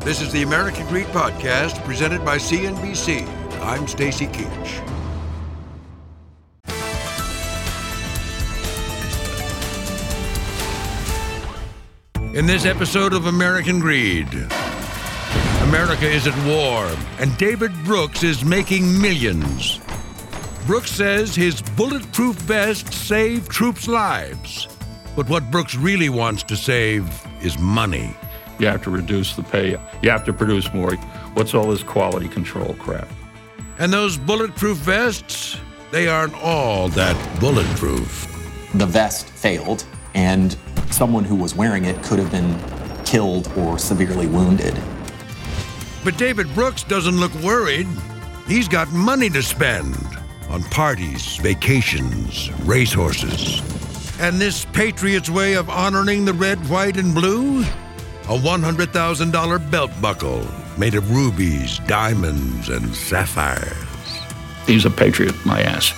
This is the American Greed Podcast presented by CNBC. I'm Stacy Keach. In this episode of American Greed, America is at war, and David Brooks is making millions. Brooks says his bulletproof vest saved troops' lives. But what Brooks really wants to save is money. You have to reduce the pay. You have to produce more. What's all this quality control crap? And those bulletproof vests, they aren't all that bulletproof. The vest failed, and someone who was wearing it could have been killed or severely wounded. But David Brooks doesn't look worried. He's got money to spend on parties, vacations, racehorses. And this Patriot's way of honoring the red, white, and blue? A $100,000 belt buckle made of rubies, diamonds, and sapphires. He's a patriot, my ass.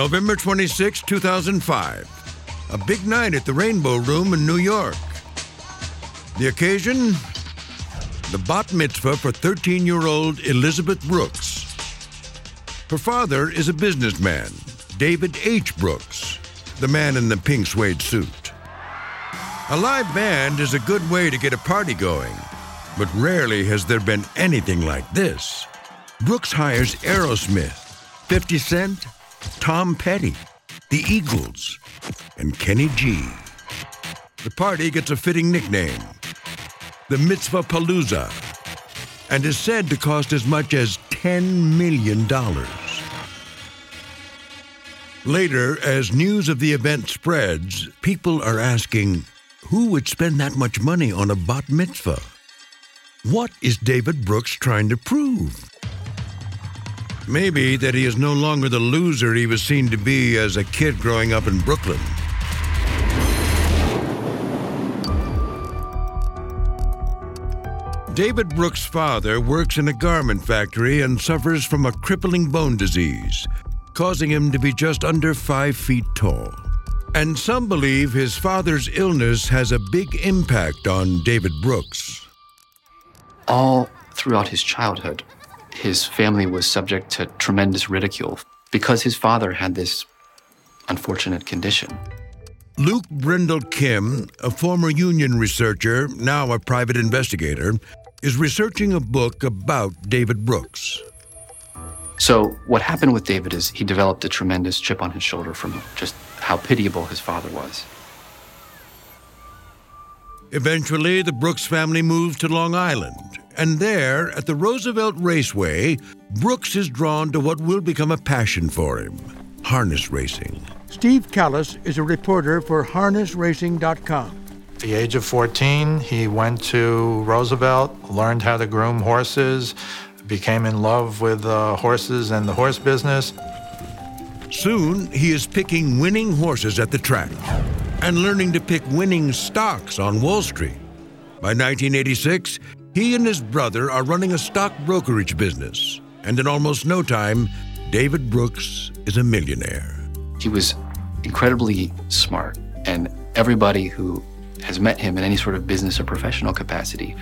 November 26, 2005. A big night at the Rainbow Room in New York. The occasion? The bat mitzvah for 13 year old Elizabeth Brooks. Her father is a businessman, David H. Brooks, the man in the pink suede suit. A live band is a good way to get a party going, but rarely has there been anything like this. Brooks hires Aerosmith, 50 Cent, Tom Petty, the Eagles, and Kenny G. The party gets a fitting nickname, the Mitzvah Palooza, and is said to cost as much as $10 million. Later, as news of the event spreads, people are asking who would spend that much money on a bat mitzvah? What is David Brooks trying to prove? Maybe that he is no longer the loser he was seen to be as a kid growing up in Brooklyn. David Brooks' father works in a garment factory and suffers from a crippling bone disease, causing him to be just under five feet tall. And some believe his father's illness has a big impact on David Brooks. All throughout his childhood, his family was subject to tremendous ridicule because his father had this unfortunate condition. Luke Brindle-Khym, a former union researcher, now a private investigator, is researching a book about David Brooks. So, what happened with David is he developed a tremendous chip on his shoulder from just how pitiable his father was. Eventually, the Brooks family moves to Long Island, and there, at the Roosevelt Raceway, Brooks is drawn to what will become a passion for him harness racing. Steve Callis is a reporter for harnessracing.com. At the age of 14, he went to Roosevelt, learned how to groom horses, became in love with uh, horses and the horse business. Soon, he is picking winning horses at the track and learning to pick winning stocks on Wall Street. By 1986, he and his brother are running a stock brokerage business, and in almost no time, David Brooks is a millionaire. He was incredibly smart, and everybody who has met him in any sort of business or professional capacity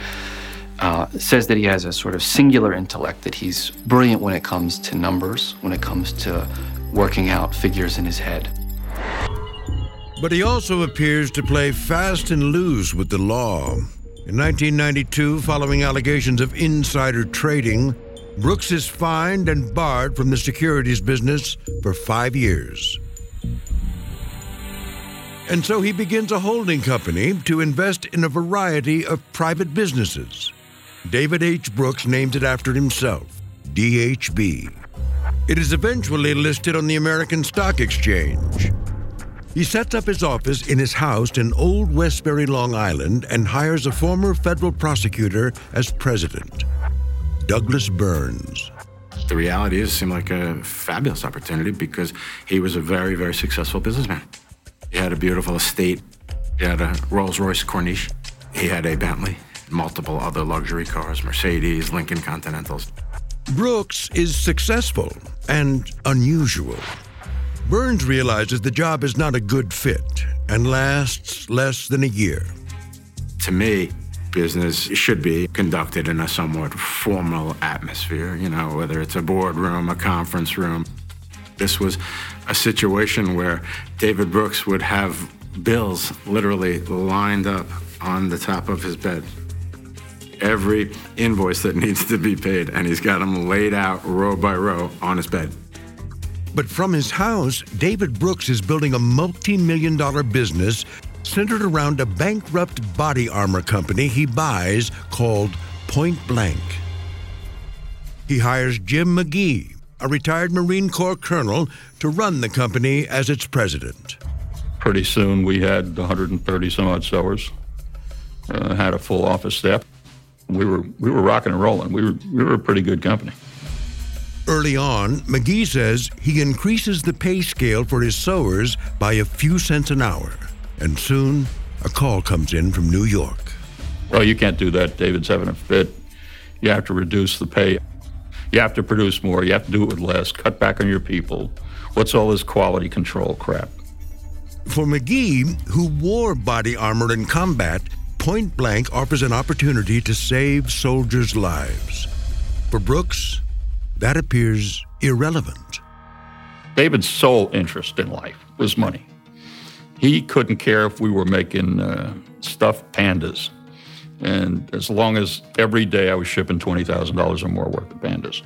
uh, says that he has a sort of singular intellect, that he's brilliant when it comes to numbers, when it comes to working out figures in his head. But he also appears to play fast and loose with the law. In 1992, following allegations of insider trading, Brooks is fined and barred from the securities business for five years. And so he begins a holding company to invest in a variety of private businesses. David H. Brooks named it after himself DHB. It is eventually listed on the American Stock Exchange. He sets up his office in his house in Old Westbury, Long Island, and hires a former federal prosecutor as president, Douglas Burns. The reality is, it seemed like a fabulous opportunity because he was a very, very successful businessman. He had a beautiful estate. He had a Rolls Royce Corniche. He had a Bentley, multiple other luxury cars, Mercedes, Lincoln Continentals. Brooks is successful and unusual. Burns realizes the job is not a good fit and lasts less than a year. To me, business should be conducted in a somewhat formal atmosphere, you know, whether it's a boardroom, a conference room. This was a situation where David Brooks would have bills literally lined up on the top of his bed. Every invoice that needs to be paid, and he's got them laid out row by row on his bed. But from his house, David Brooks is building a multi million dollar business centered around a bankrupt body armor company he buys called Point Blank. He hires Jim McGee, a retired Marine Corps colonel, to run the company as its president. Pretty soon we had 130 some odd sellers, uh, had a full office staff. We were, we were rocking and rolling. We were, we were a pretty good company. Early on, McGee says he increases the pay scale for his sewers by a few cents an hour. And soon, a call comes in from New York. Well, you can't do that. David's having a fit. You have to reduce the pay. You have to produce more. You have to do it with less. Cut back on your people. What's all this quality control crap? For McGee, who wore body armor in combat, Point Blank offers an opportunity to save soldiers' lives. For Brooks, that appears irrelevant. David's sole interest in life was money. He couldn't care if we were making uh, stuffed pandas. And as long as every day I was shipping $20,000 or more worth of pandas.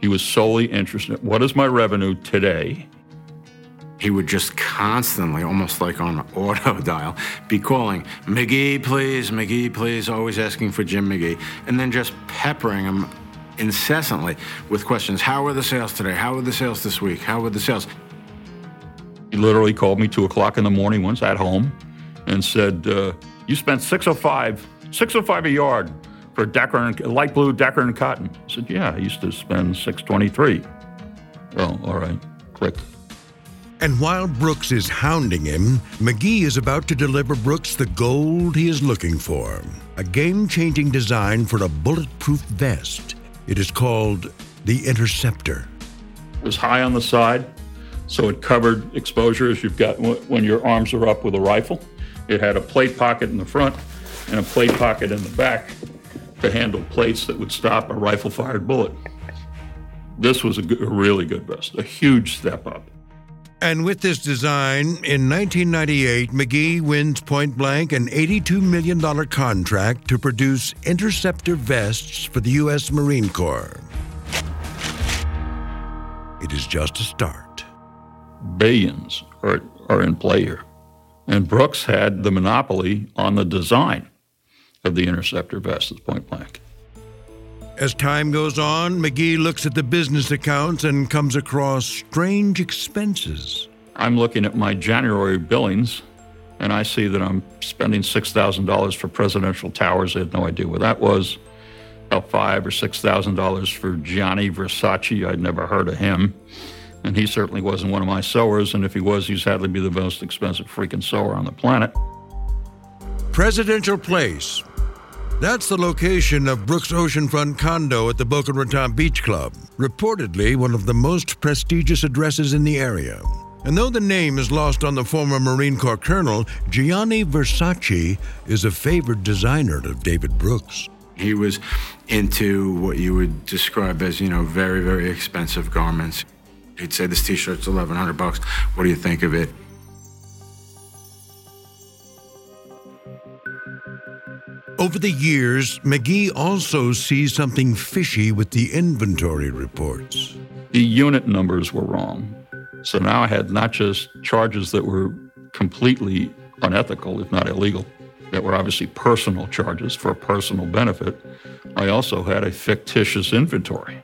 He was solely interested in what is my revenue today? He would just constantly, almost like on auto dial, be calling, McGee, please, McGee, please, always asking for Jim McGee, and then just peppering him incessantly with questions. How were the sales today? How were the sales this week? How were the sales? He literally called me two o'clock in the morning once at home and said, uh, "You spent 605, 605 a yard for Decker and light blue Decker and cotton." I said, "Yeah, I used to spend 623." Oh, all right. Click. And while Brooks is hounding him, McGee is about to deliver Brooks the gold he is looking for a game changing design for a bulletproof vest. It is called the Interceptor. It was high on the side, so it covered exposure as you've got when your arms are up with a rifle. It had a plate pocket in the front and a plate pocket in the back to handle plates that would stop a rifle fired bullet. This was a, good, a really good vest, a huge step up. And with this design, in 1998, McGee wins point blank an $82 million contract to produce interceptor vests for the U.S. Marine Corps. It is just a start. Billions are, are in play here. And Brooks had the monopoly on the design of the interceptor vest point blank. As time goes on, McGee looks at the business accounts and comes across strange expenses. I'm looking at my January billings, and I see that I'm spending $6,000 for presidential towers. I had no idea what that was. About five or $6,000 for Gianni Versace. I'd never heard of him. And he certainly wasn't one of my sewers, and if he was, he's had to be the most expensive freaking sewer on the planet. Presidential Place, that's the location of Brooks' oceanfront condo at the Boca Raton Beach Club, reportedly one of the most prestigious addresses in the area. And though the name is lost on the former Marine Corps colonel, Gianni Versace is a favored designer of David Brooks. He was into what you would describe as, you know, very, very expensive garments. He'd say, This t shirt's 1100 bucks. What do you think of it? Over the years, McGee also sees something fishy with the inventory reports. The unit numbers were wrong. So now I had not just charges that were completely unethical, if not illegal, that were obviously personal charges for a personal benefit, I also had a fictitious inventory.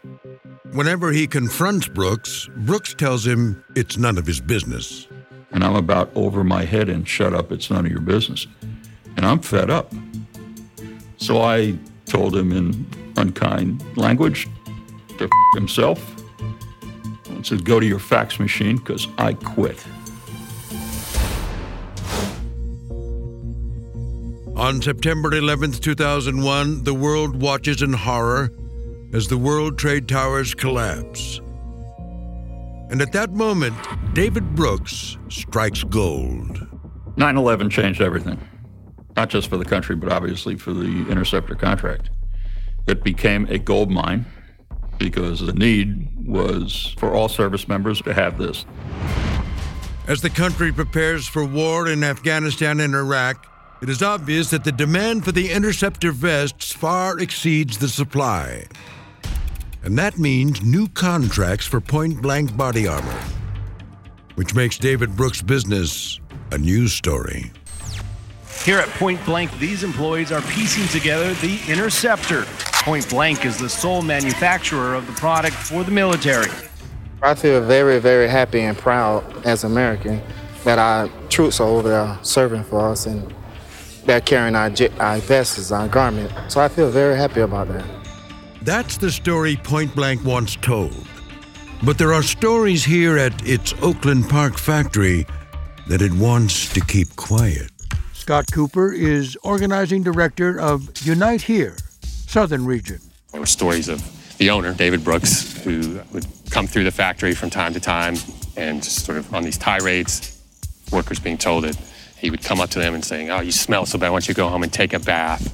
Whenever he confronts Brooks, Brooks tells him it's none of his business. And I'm about over my head and shut up, it's none of your business. And I'm fed up. So I told him in unkind language to f- himself and said, Go to your fax machine because I quit. On September 11, 2001, the world watches in horror as the World Trade Towers collapse. And at that moment, David Brooks strikes gold. 9 11 changed everything, not just for the country, but obviously for the interceptor contract. It became a gold mine because the need was for all service members to have this. As the country prepares for war in Afghanistan and Iraq, it is obvious that the demand for the interceptor vests far exceeds the supply. And that means new contracts for point blank body armor, which makes David Brooks' business a news story. Here at Point Blank, these employees are piecing together the Interceptor. Point Blank is the sole manufacturer of the product for the military. I feel very, very happy and proud as American that our troops are over there serving for us and they're carrying our, our vests, our garment. So I feel very happy about that. That's the story Point Blank once told. But there are stories here at its Oakland Park factory that it wants to keep quiet. Scott Cooper is organizing director of Unite Here, Southern Region. There were stories of the owner, David Brooks, who would come through the factory from time to time and just sort of on these tirades, workers being told that he would come up to them and saying, Oh, you smell so bad, why don't you go home and take a bath?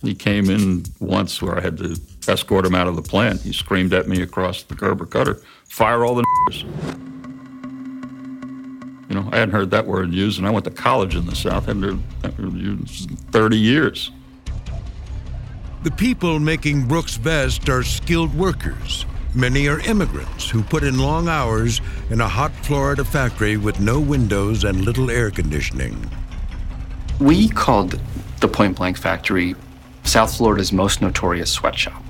He came in once where I had to escort him out of the plant. He screamed at me across the Gerber cutter, fire all the You know, I hadn't heard that word used, and I went to college in the South. I hadn't heard that word used in 30 years. The people making Brooks Vest are skilled workers. Many are immigrants who put in long hours in a hot Florida factory with no windows and little air conditioning. We called the Point Blank factory South Florida's most notorious sweatshop.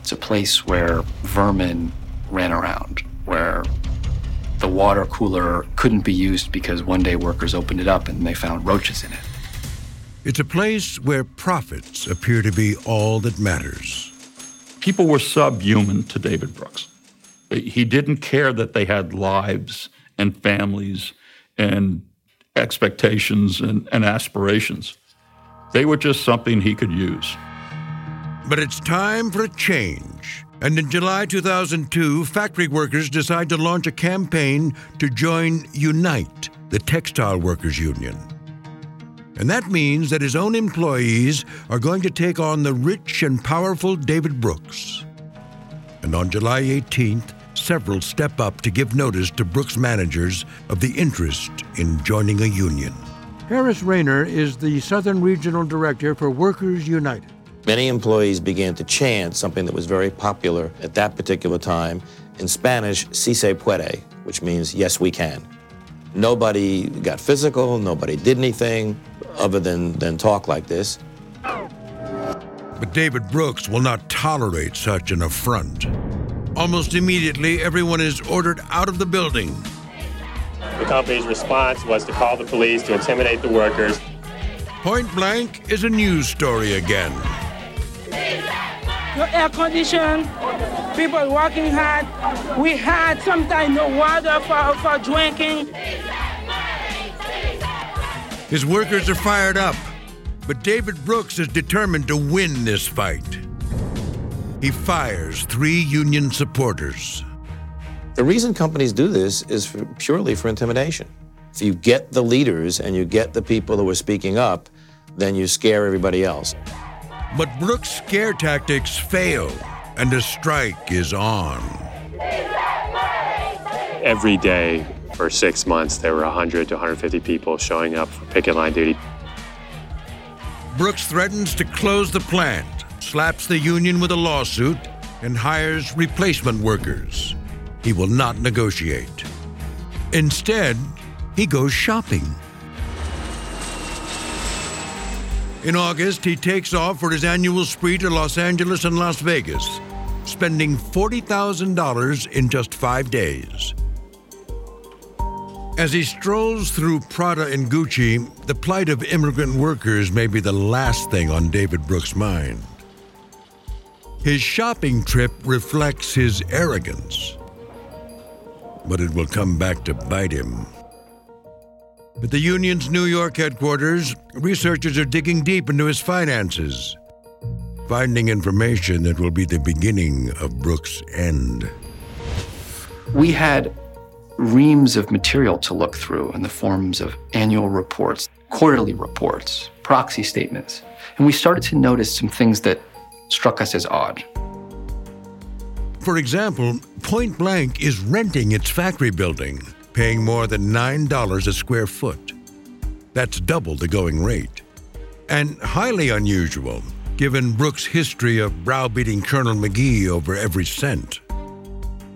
It's a place where vermin ran around, where the water cooler couldn't be used because one day workers opened it up and they found roaches in it. It's a place where profits appear to be all that matters. People were subhuman to David Brooks. He didn't care that they had lives and families and expectations and, and aspirations. They were just something he could use. But it's time for a change. And in July 2002, factory workers decide to launch a campaign to join Unite, the textile workers union. And that means that his own employees are going to take on the rich and powerful David Brooks. And on July 18th, several step up to give notice to Brooks managers of the interest in joining a union. Harris Raynor is the Southern Regional Director for Workers United. Many employees began to chant something that was very popular at that particular time in Spanish, si se puede, which means yes, we can. Nobody got physical, nobody did anything other than, than talk like this. But David Brooks will not tolerate such an affront. Almost immediately, everyone is ordered out of the building. The company's response was to call the police to intimidate the workers. Point blank is a news story again. No air condition, people working hard. We had sometimes no water for, for drinking. His workers are fired up, but David Brooks is determined to win this fight. He fires three union supporters. The reason companies do this is for, purely for intimidation. If you get the leaders and you get the people who are speaking up, then you scare everybody else. But Brooks' scare tactics fail, and a strike is on. Every day for six months, there were 100 to 150 people showing up for picket line duty. Brooks threatens to close the plant, slaps the union with a lawsuit, and hires replacement workers. He will not negotiate. Instead, he goes shopping. In August, he takes off for his annual spree to Los Angeles and Las Vegas, spending $40,000 in just five days. As he strolls through Prada and Gucci, the plight of immigrant workers may be the last thing on David Brooks' mind. His shopping trip reflects his arrogance, but it will come back to bite him. At the union's New York headquarters, researchers are digging deep into his finances, finding information that will be the beginning of Brooks' end. We had reams of material to look through in the forms of annual reports, quarterly reports, proxy statements. And we started to notice some things that struck us as odd. For example, Point Blank is renting its factory building, paying more than $9 a square foot. That's double the going rate. And highly unusual, given Brooks' history of browbeating Colonel McGee over every cent.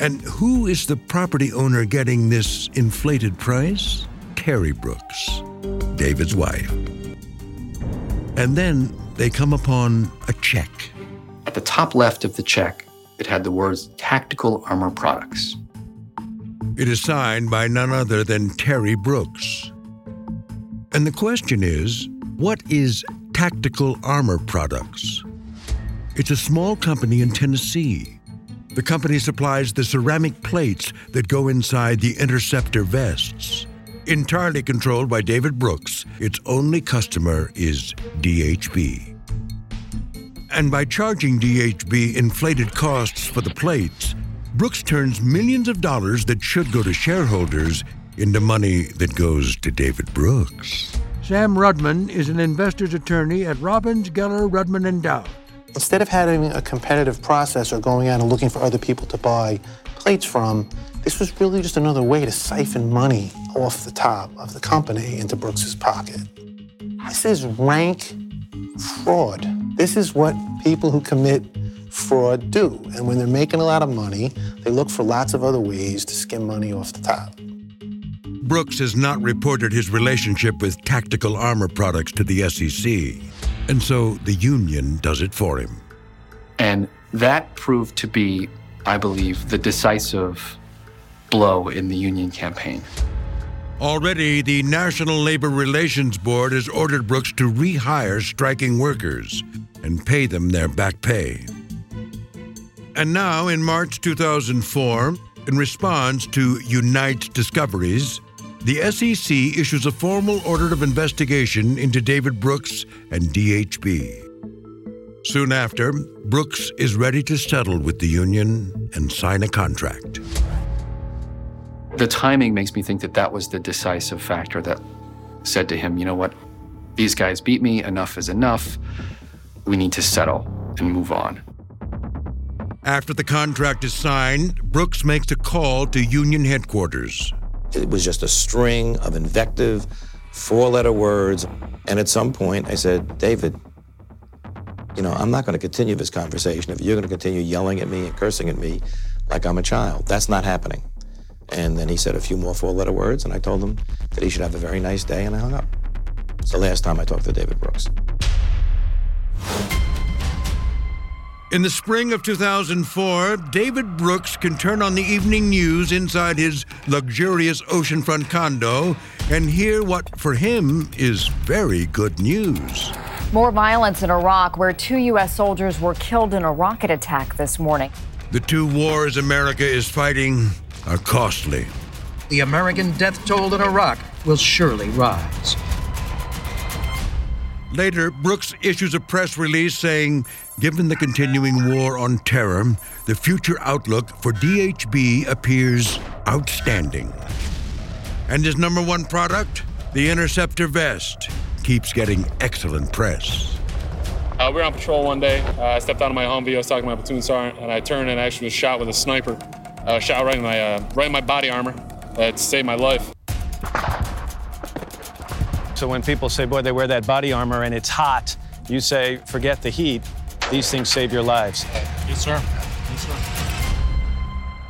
And who is the property owner getting this inflated price? Terry Brooks, David's wife. And then they come upon a check. At the top left of the check, it had the words Tactical Armor Products. It is signed by none other than Terry Brooks. And the question is what is Tactical Armor Products? It's a small company in Tennessee. The company supplies the ceramic plates that go inside the interceptor vests. Entirely controlled by David Brooks, its only customer is DHB. And by charging DHB inflated costs for the plates, Brooks turns millions of dollars that should go to shareholders into money that goes to David Brooks. Sam Rudman is an investor's attorney at Robbins, Geller, Rudman, and Dowd. Instead of having a competitive process or going out and looking for other people to buy plates from, this was really just another way to siphon money off the top of the company into Brooks's pocket. This is rank fraud. This is what people who commit fraud do. And when they're making a lot of money, they look for lots of other ways to skim money off the top. Brooks has not reported his relationship with tactical armor products to the SEC, and so the union does it for him. And that proved to be, I believe, the decisive blow in the union campaign. Already, the National Labor Relations Board has ordered Brooks to rehire striking workers and pay them their back pay. And now, in March 2004, in response to Unite Discoveries, the SEC issues a formal order of investigation into David Brooks and DHB. Soon after, Brooks is ready to settle with the union and sign a contract. The timing makes me think that that was the decisive factor that said to him, you know what, these guys beat me, enough is enough. We need to settle and move on. After the contract is signed, Brooks makes a call to union headquarters. It was just a string of invective, four letter words. And at some point, I said, David, you know, I'm not going to continue this conversation if you're going to continue yelling at me and cursing at me like I'm a child. That's not happening. And then he said a few more four letter words, and I told him that he should have a very nice day, and I hung up. It's the last time I talked to David Brooks. In the spring of 2004, David Brooks can turn on the evening news inside his luxurious oceanfront condo and hear what, for him, is very good news. More violence in Iraq, where two U.S. soldiers were killed in a rocket attack this morning. The two wars America is fighting are costly. The American death toll in Iraq will surely rise. Later, Brooks issues a press release saying, given the continuing war on terror, the future outlook for DHB appears outstanding. And his number one product, the Interceptor vest, keeps getting excellent press. Uh, we were on patrol one day. Uh, I stepped out of my Humvee. I was talking to my platoon sergeant, and I turned and actually was shot with a sniper. Uh, shot right in my uh, right in my body armor. That saved my life. So when people say, boy, they wear that body armor and it's hot, you say, forget the heat. These things save your lives. Yes, sir. Yes, sir.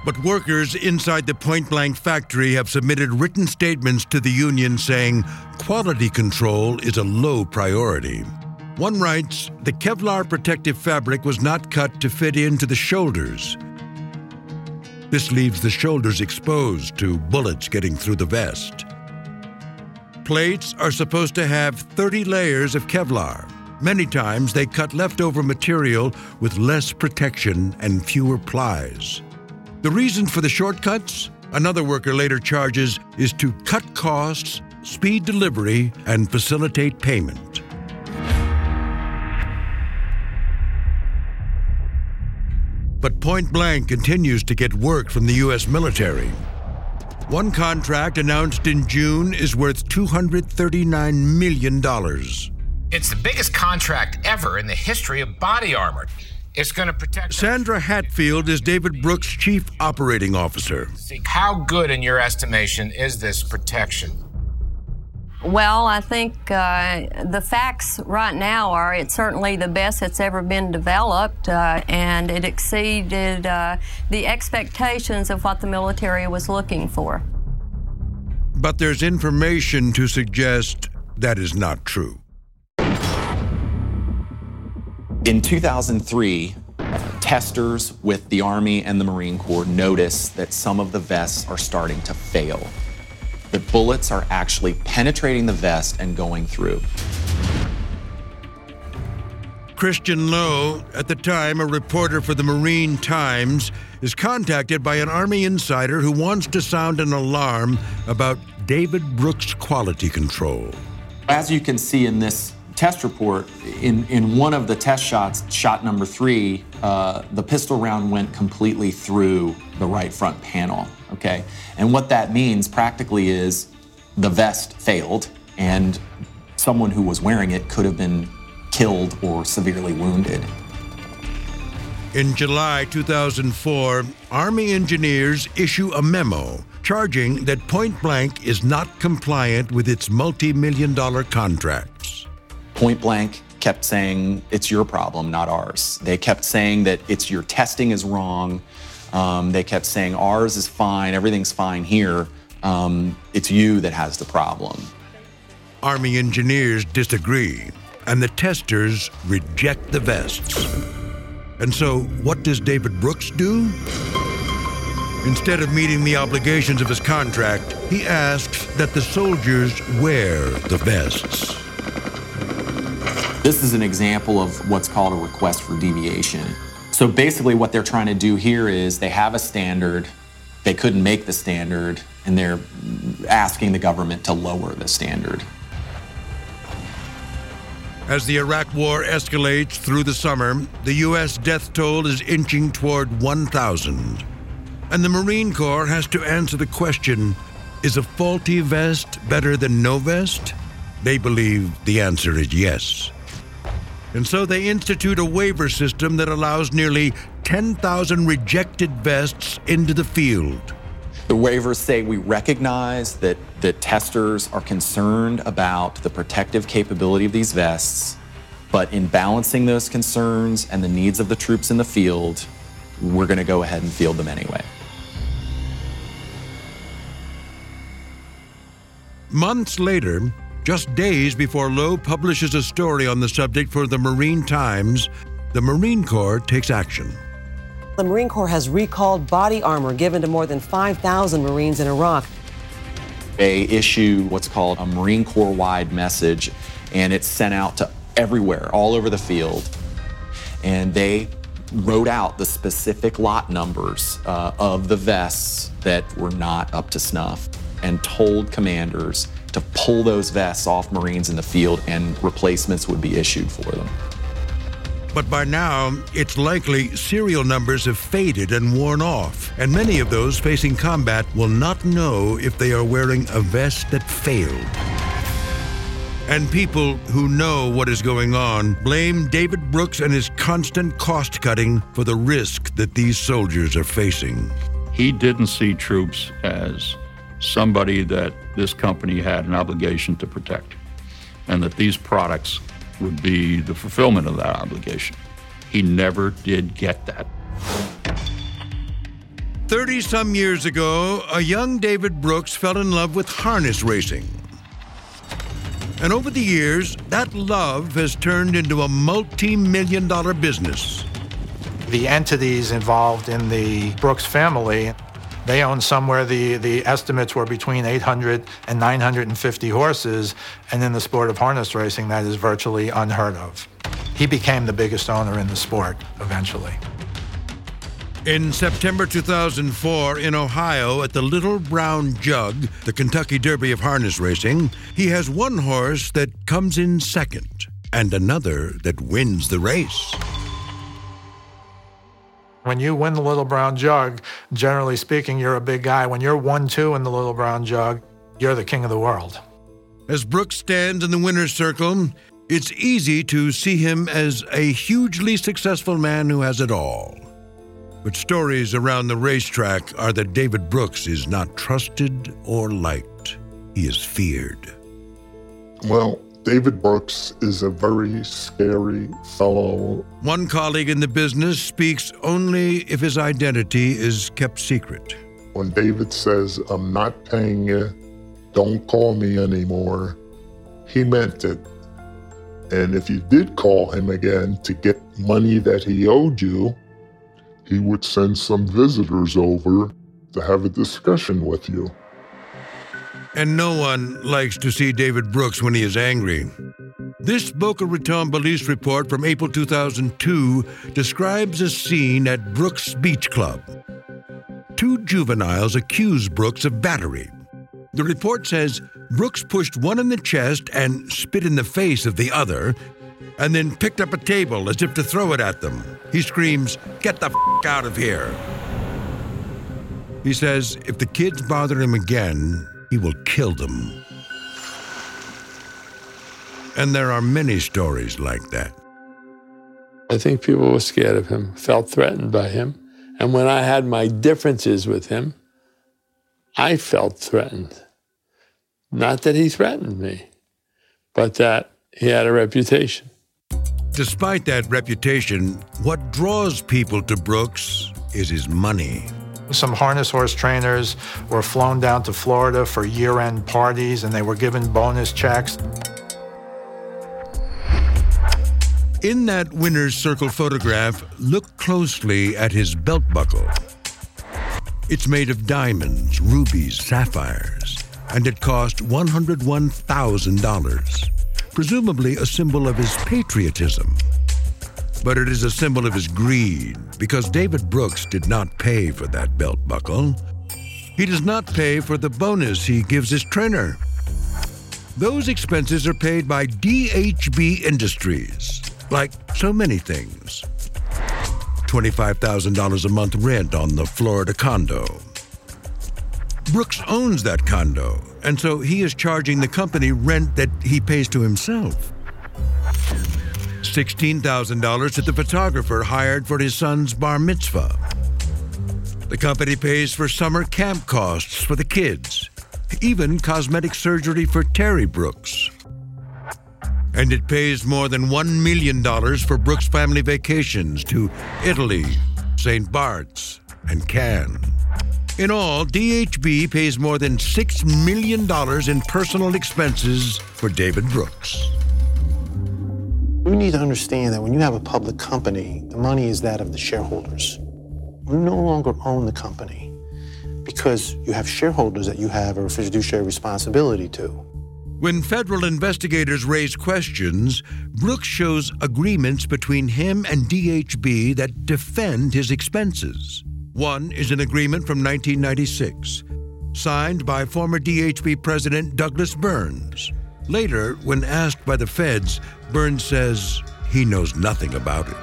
But workers inside the point blank factory have submitted written statements to the union saying quality control is a low priority. One writes the Kevlar protective fabric was not cut to fit into the shoulders. This leaves the shoulders exposed to bullets getting through the vest. Plates are supposed to have 30 layers of Kevlar. Many times they cut leftover material with less protection and fewer plies. The reason for the shortcuts, another worker later charges, is to cut costs, speed delivery, and facilitate payment. But Point Blank continues to get work from the U.S. military. One contract announced in June is worth $239 million. It's the biggest contract ever in the history of body armor. It's going to protect. Sandra Hatfield is David Brooks' chief operating officer. How good, in your estimation, is this protection? Well, I think uh, the facts right now are it's certainly the best that's ever been developed, uh, and it exceeded uh, the expectations of what the military was looking for. But there's information to suggest that is not true. In 2003, testers with the Army and the Marine Corps noticed that some of the vests are starting to fail. The bullets are actually penetrating the vest and going through. Christian Lowe, at the time a reporter for the Marine Times, is contacted by an Army insider who wants to sound an alarm about David Brooks' quality control. As you can see in this test report, in, in one of the test shots, shot number three, uh, the pistol round went completely through the right front panel. Okay, and what that means practically is the vest failed, and someone who was wearing it could have been killed or severely wounded. In July 2004, Army engineers issue a memo charging that Point Blank is not compliant with its multi million dollar contracts. Point Blank kept saying it's your problem, not ours. They kept saying that it's your testing is wrong. Um, they kept saying ours is fine, everything's fine here. Um, it's you that has the problem. Army engineers disagree, and the testers reject the vests. And so, what does David Brooks do? Instead of meeting the obligations of his contract, he asks that the soldiers wear the vests. This is an example of what's called a request for deviation. So basically, what they're trying to do here is they have a standard, they couldn't make the standard, and they're asking the government to lower the standard. As the Iraq War escalates through the summer, the U.S. death toll is inching toward 1,000. And the Marine Corps has to answer the question is a faulty vest better than no vest? They believe the answer is yes. And so they institute a waiver system that allows nearly 10,000 rejected vests into the field. The waivers say we recognize that, the testers are concerned about the protective capability of these vests, but in balancing those concerns and the needs of the troops in the field, we're going to go ahead and field them anyway. Months later, just days before Lowe publishes a story on the subject for the Marine Times, the Marine Corps takes action. The Marine Corps has recalled body armor given to more than 5,000 Marines in Iraq. They issue what's called a Marine Corps wide message, and it's sent out to everywhere, all over the field. And they wrote out the specific lot numbers uh, of the vests that were not up to snuff and told commanders to pull those vests off Marines in the field and replacements would be issued for them. But by now, it's likely serial numbers have faded and worn off, and many of those facing combat will not know if they are wearing a vest that failed. And people who know what is going on blame David Brooks and his constant cost cutting for the risk that these soldiers are facing. He didn't see troops as somebody that this company had an obligation to protect, and that these products would be the fulfillment of that obligation. He never did get that. 30 some years ago, a young David Brooks fell in love with harness racing. And over the years, that love has turned into a multi million dollar business. The entities involved in the Brooks family, they owned somewhere the, the estimates were between 800 and 950 horses, and in the sport of harness racing, that is virtually unheard of. He became the biggest owner in the sport eventually. In September 2004, in Ohio, at the Little Brown Jug, the Kentucky Derby of harness racing, he has one horse that comes in second and another that wins the race. When you win the Little Brown Jug, generally speaking, you're a big guy. When you're 1 2 in the Little Brown Jug, you're the king of the world. As Brooks stands in the winner's circle, it's easy to see him as a hugely successful man who has it all. But stories around the racetrack are that David Brooks is not trusted or liked. He is feared. Well, David Brooks is a very scary fellow. One colleague in the business speaks only if his identity is kept secret. When David says, I'm not paying you, don't call me anymore, he meant it. And if you did call him again to get money that he owed you, he would send some visitors over to have a discussion with you. And no one likes to see David Brooks when he is angry. This Boca Raton police report from April 2002 describes a scene at Brooks Beach Club. Two juveniles accuse Brooks of battery. The report says Brooks pushed one in the chest and spit in the face of the other, and then picked up a table as if to throw it at them. He screams, Get the f out of here. He says if the kids bother him again, he will kill them. And there are many stories like that. I think people were scared of him, felt threatened by him. And when I had my differences with him, I felt threatened. Not that he threatened me, but that he had a reputation. Despite that reputation, what draws people to Brooks is his money. Some harness horse trainers were flown down to Florida for year end parties and they were given bonus checks. In that winner's circle photograph, look closely at his belt buckle. It's made of diamonds, rubies, sapphires, and it cost $101,000 presumably a symbol of his patriotism. But it is a symbol of his greed, because David Brooks did not pay for that belt buckle. He does not pay for the bonus he gives his trainer. Those expenses are paid by DHB Industries, like so many things. $25,000 a month rent on the Florida condo. Brooks owns that condo, and so he is charging the company rent that he pays to himself. $16,000 to the photographer hired for his son's bar mitzvah. The company pays for summer camp costs for the kids, even cosmetic surgery for Terry Brooks. And it pays more than $1 million for Brooks family vacations to Italy, St. Bart's, and Cannes. In all, DHB pays more than $6 million in personal expenses for David Brooks. We need to understand that when you have a public company, the money is that of the shareholders. You no longer own the company because you have shareholders that you have a fiduciary responsibility to. When federal investigators raise questions, Brooks shows agreements between him and DHB that defend his expenses. One is an agreement from 1996, signed by former DHB President Douglas Burns. Later, when asked by the feds, Burns says he knows nothing about it.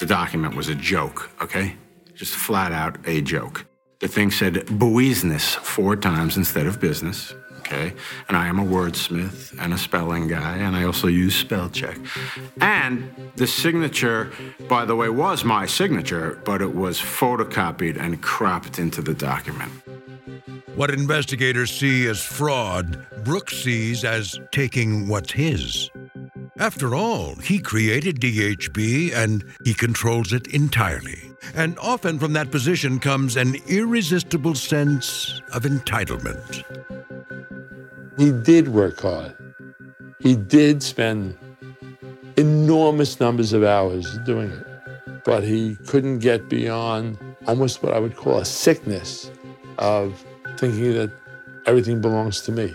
The document was a joke, okay? Just flat out a joke. The thing said business four times instead of business okay? And I am a wordsmith and a spelling guy, and I also use spell check. And the signature, by the way, was my signature, but it was photocopied and cropped into the document. What investigators see as fraud, Brooks sees as taking what's his. After all, he created DHB and he controls it entirely. And often from that position comes an irresistible sense of entitlement. He did work hard. He did spend enormous numbers of hours doing it, but he couldn't get beyond almost what I would call a sickness of thinking that everything belongs to me.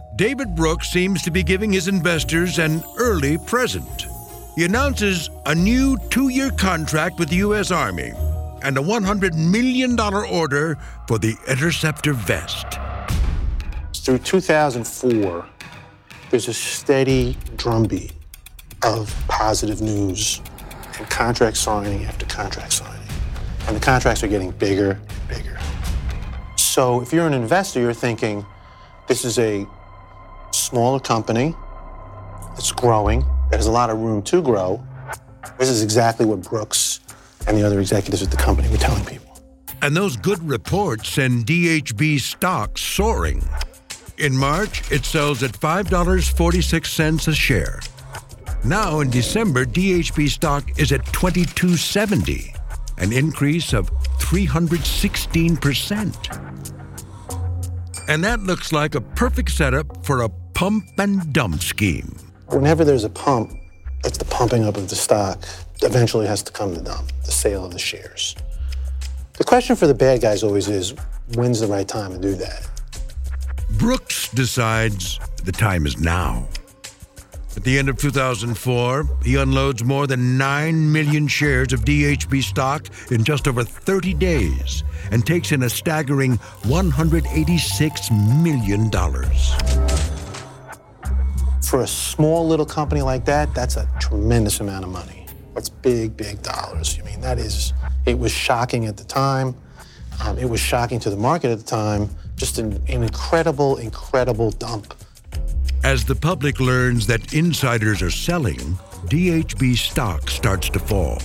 David Brooks seems to be giving his investors an early present. He announces a new two year contract with the U.S. Army and a $100 million order for the Interceptor vest. Through 2004, there's a steady drumbeat of positive news and contract signing after contract signing. And the contracts are getting bigger and bigger. So if you're an investor, you're thinking, this is a smaller company that's growing, that has a lot of room to grow. This is exactly what Brooks and the other executives at the company were telling people. And those good reports send DHB stock soaring. In March, it sells at $5.46 a share. Now in December, DHB stock is at $22.70, an increase of 316%. And that looks like a perfect setup for a pump and dump scheme. Whenever there's a pump, it's the pumping up of the stock. Eventually has to come the dump, the sale of the shares. The question for the bad guys always is when's the right time to do that? Brooks decides the time is now. At the end of 2004, he unloads more than 9 million shares of DHB stock in just over 30 days and takes in a staggering $186 million. For a small little company like that, that's a tremendous amount of money. That's big, big dollars. I mean, that is, it was shocking at the time. Um, it was shocking to the market at the time. Just an, an incredible, incredible dump. As the public learns that insiders are selling, DHB stock starts to fall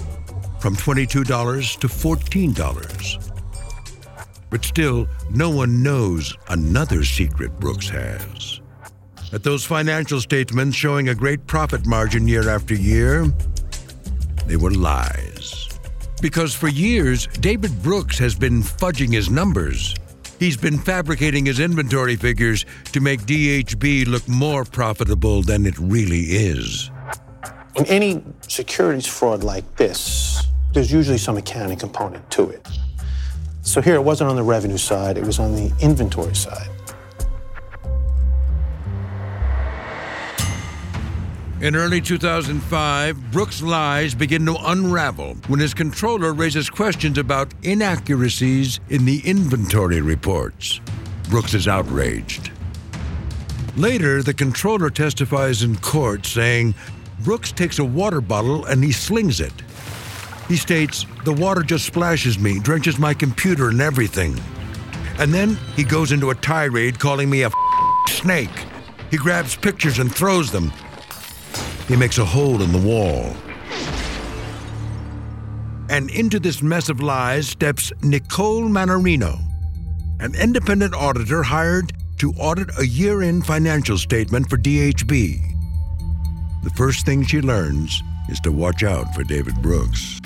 from $22 to $14. But still, no one knows another secret Brooks has. That those financial statements showing a great profit margin year after year, they were lies. Because for years, David Brooks has been fudging his numbers. He's been fabricating his inventory figures to make DHB look more profitable than it really is. In any securities fraud like this, there's usually some accounting component to it. So here it wasn't on the revenue side, it was on the inventory side. In early 2005, Brooks' lies begin to unravel when his controller raises questions about inaccuracies in the inventory reports. Brooks is outraged. Later, the controller testifies in court saying Brooks takes a water bottle and he slings it. He states, The water just splashes me, drenches my computer and everything. And then he goes into a tirade calling me a snake. He grabs pictures and throws them. He makes a hole in the wall. And into this mess of lies steps Nicole Mannarino, an independent auditor hired to audit a year end financial statement for DHB. The first thing she learns is to watch out for David Brooks.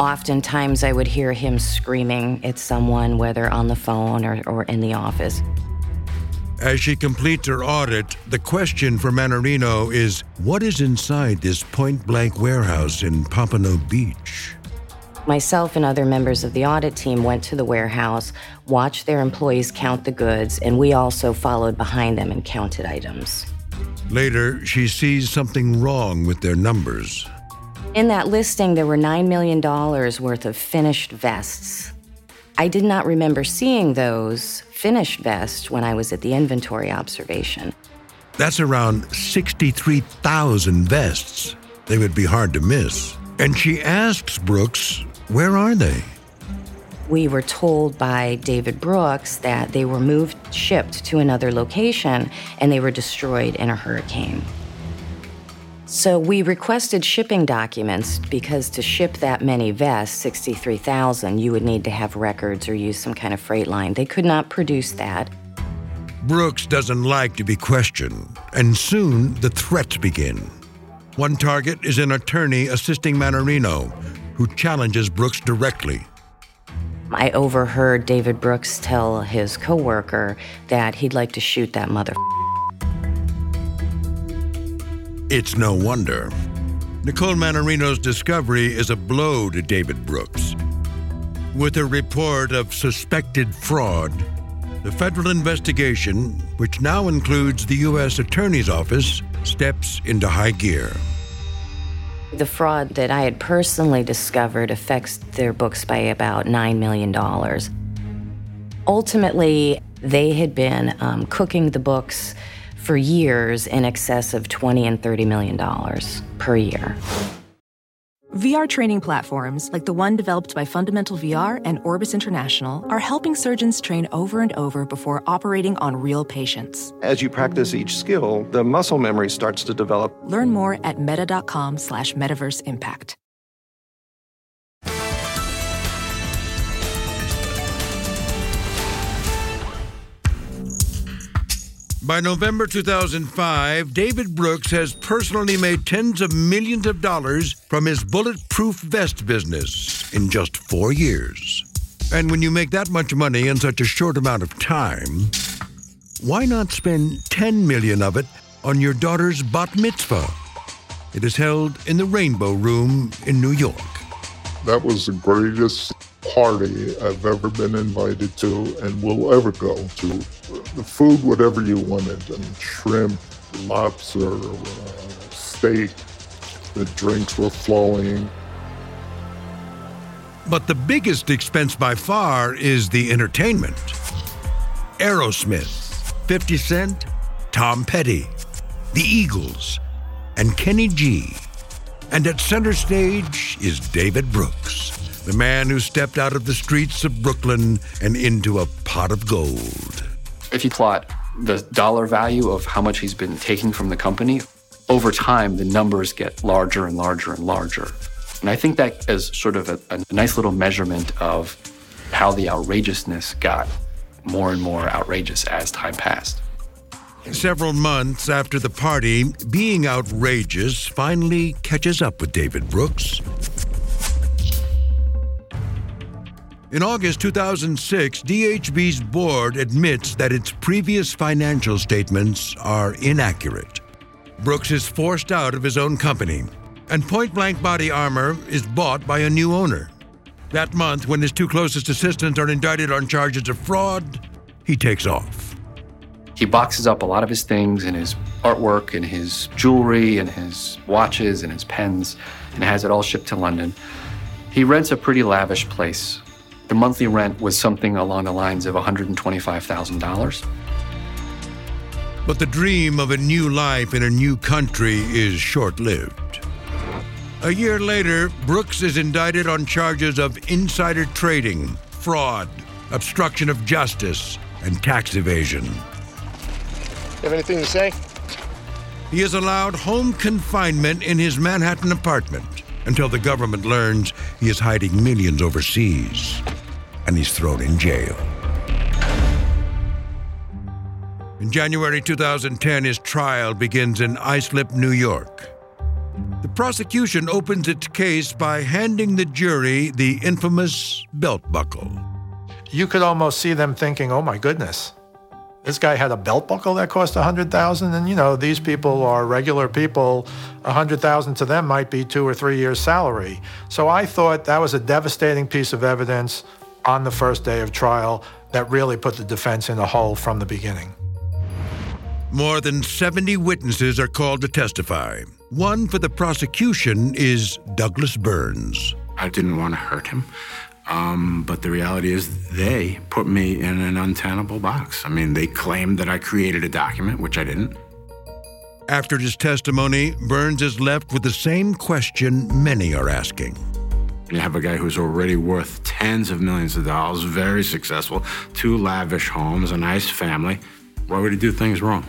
Oftentimes, I would hear him screaming at someone, whether on the phone or, or in the office. As she completes her audit, the question for Mannarino is what is inside this point blank warehouse in Pompano Beach? Myself and other members of the audit team went to the warehouse, watched their employees count the goods, and we also followed behind them and counted items. Later, she sees something wrong with their numbers. In that listing, there were $9 million worth of finished vests. I did not remember seeing those finished vests when I was at the inventory observation. That's around 63,000 vests. They would be hard to miss. And she asks Brooks, where are they? We were told by David Brooks that they were moved, shipped to another location, and they were destroyed in a hurricane. So we requested shipping documents because to ship that many vests, 63,000, you would need to have records or use some kind of freight line. They could not produce that. Brooks doesn't like to be questioned, and soon the threats begin. One target is an attorney assisting Mannarino, who challenges Brooks directly. I overheard David Brooks tell his coworker that he'd like to shoot that mother. It's no wonder. Nicole Mannarino's discovery is a blow to David Brooks. With a report of suspected fraud, the federal investigation, which now includes the U.S. Attorney's Office, steps into high gear. The fraud that I had personally discovered affects their books by about $9 million. Ultimately, they had been um, cooking the books for years in excess of 20 and 30 million dollars per year. VR training platforms like the one developed by Fundamental VR and Orbis International are helping surgeons train over and over before operating on real patients. As you practice each skill, the muscle memory starts to develop. Learn more at meta.com slash metaverse impact. By November 2005, David Brooks has personally made tens of millions of dollars from his bulletproof vest business in just four years. And when you make that much money in such a short amount of time, why not spend 10 million of it on your daughter's bat mitzvah? It is held in the Rainbow Room in New York. That was the greatest party I've ever been invited to and will ever go to. The food, whatever you wanted, and shrimp, lobster, uh, steak. The drinks were flowing. But the biggest expense by far is the entertainment. Aerosmith, 50 Cent, Tom Petty, the Eagles, and Kenny G. And at center stage is David Brooks, the man who stepped out of the streets of Brooklyn and into a pot of gold. If you plot the dollar value of how much he's been taking from the company, over time the numbers get larger and larger and larger. And I think that is sort of a, a nice little measurement of how the outrageousness got more and more outrageous as time passed. Several months after the party, being outrageous finally catches up with David Brooks. In August 2006, DHB's board admits that its previous financial statements are inaccurate. Brooks is forced out of his own company, and Point Blank Body Armor is bought by a new owner. That month, when his two closest assistants are indicted on charges of fraud, he takes off. He boxes up a lot of his things and his artwork and his jewelry and his watches and his pens and has it all shipped to London. He rents a pretty lavish place. The monthly rent was something along the lines of $125,000. But the dream of a new life in a new country is short lived. A year later, Brooks is indicted on charges of insider trading, fraud, obstruction of justice, and tax evasion. You have anything to say? He is allowed home confinement in his Manhattan apartment until the government learns he is hiding millions overseas and he's thrown in jail. In January 2010, his trial begins in Islip, New York. The prosecution opens its case by handing the jury the infamous belt buckle. You could almost see them thinking, oh my goodness, this guy had a belt buckle that cost 100000 and you know these people are regular people 100000 to them might be two or three years salary so i thought that was a devastating piece of evidence on the first day of trial that really put the defense in a hole from the beginning More than 70 witnesses are called to testify. One for the prosecution is Douglas Burns. I didn't want to hurt him. Um, but the reality is, they put me in an untenable box. I mean, they claimed that I created a document, which I didn't. After his testimony, Burns is left with the same question many are asking You have a guy who's already worth tens of millions of dollars, very successful, two lavish homes, a nice family. Why would he do things wrong?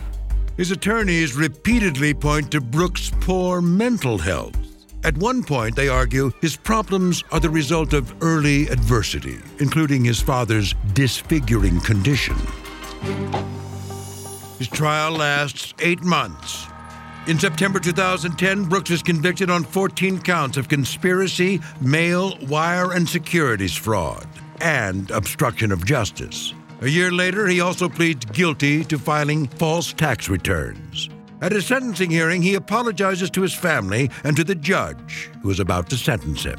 His attorneys repeatedly point to Brooks' poor mental health. At one point, they argue his problems are the result of early adversity, including his father's disfiguring condition. His trial lasts eight months. In September 2010, Brooks is convicted on 14 counts of conspiracy, mail, wire, and securities fraud, and obstruction of justice. A year later, he also pleads guilty to filing false tax returns. At his sentencing hearing, he apologizes to his family and to the judge who is about to sentence him.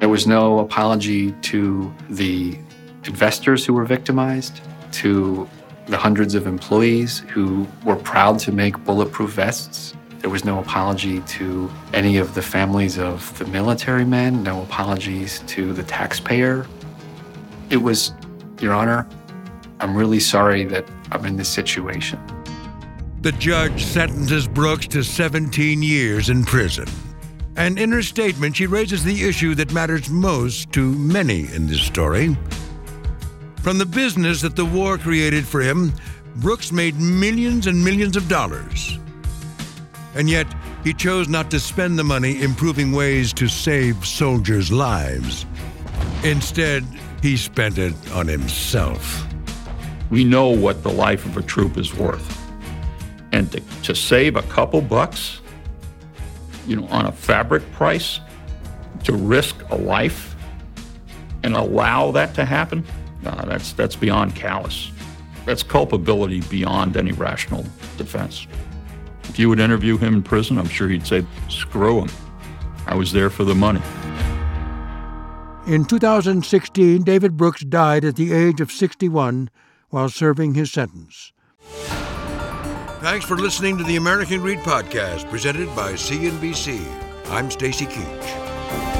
There was no apology to the investors who were victimized, to the hundreds of employees who were proud to make bulletproof vests. There was no apology to any of the families of the military men, no apologies to the taxpayer. It was, Your Honor, I'm really sorry that I'm in this situation. The judge sentences Brooks to 17 years in prison. And in her statement, she raises the issue that matters most to many in this story. From the business that the war created for him, Brooks made millions and millions of dollars. And yet, he chose not to spend the money improving ways to save soldiers' lives. Instead, he spent it on himself. We know what the life of a troop is worth. And to, to save a couple bucks, you know, on a fabric price, to risk a life and allow that to happen, uh, that's, that's beyond callous. That's culpability beyond any rational defense. If you would interview him in prison, I'm sure he'd say, screw him. I was there for the money. In 2016, David Brooks died at the age of 61 while serving his sentence. Thanks for listening to the American Greed Podcast presented by CNBC. I'm Stacy Keach.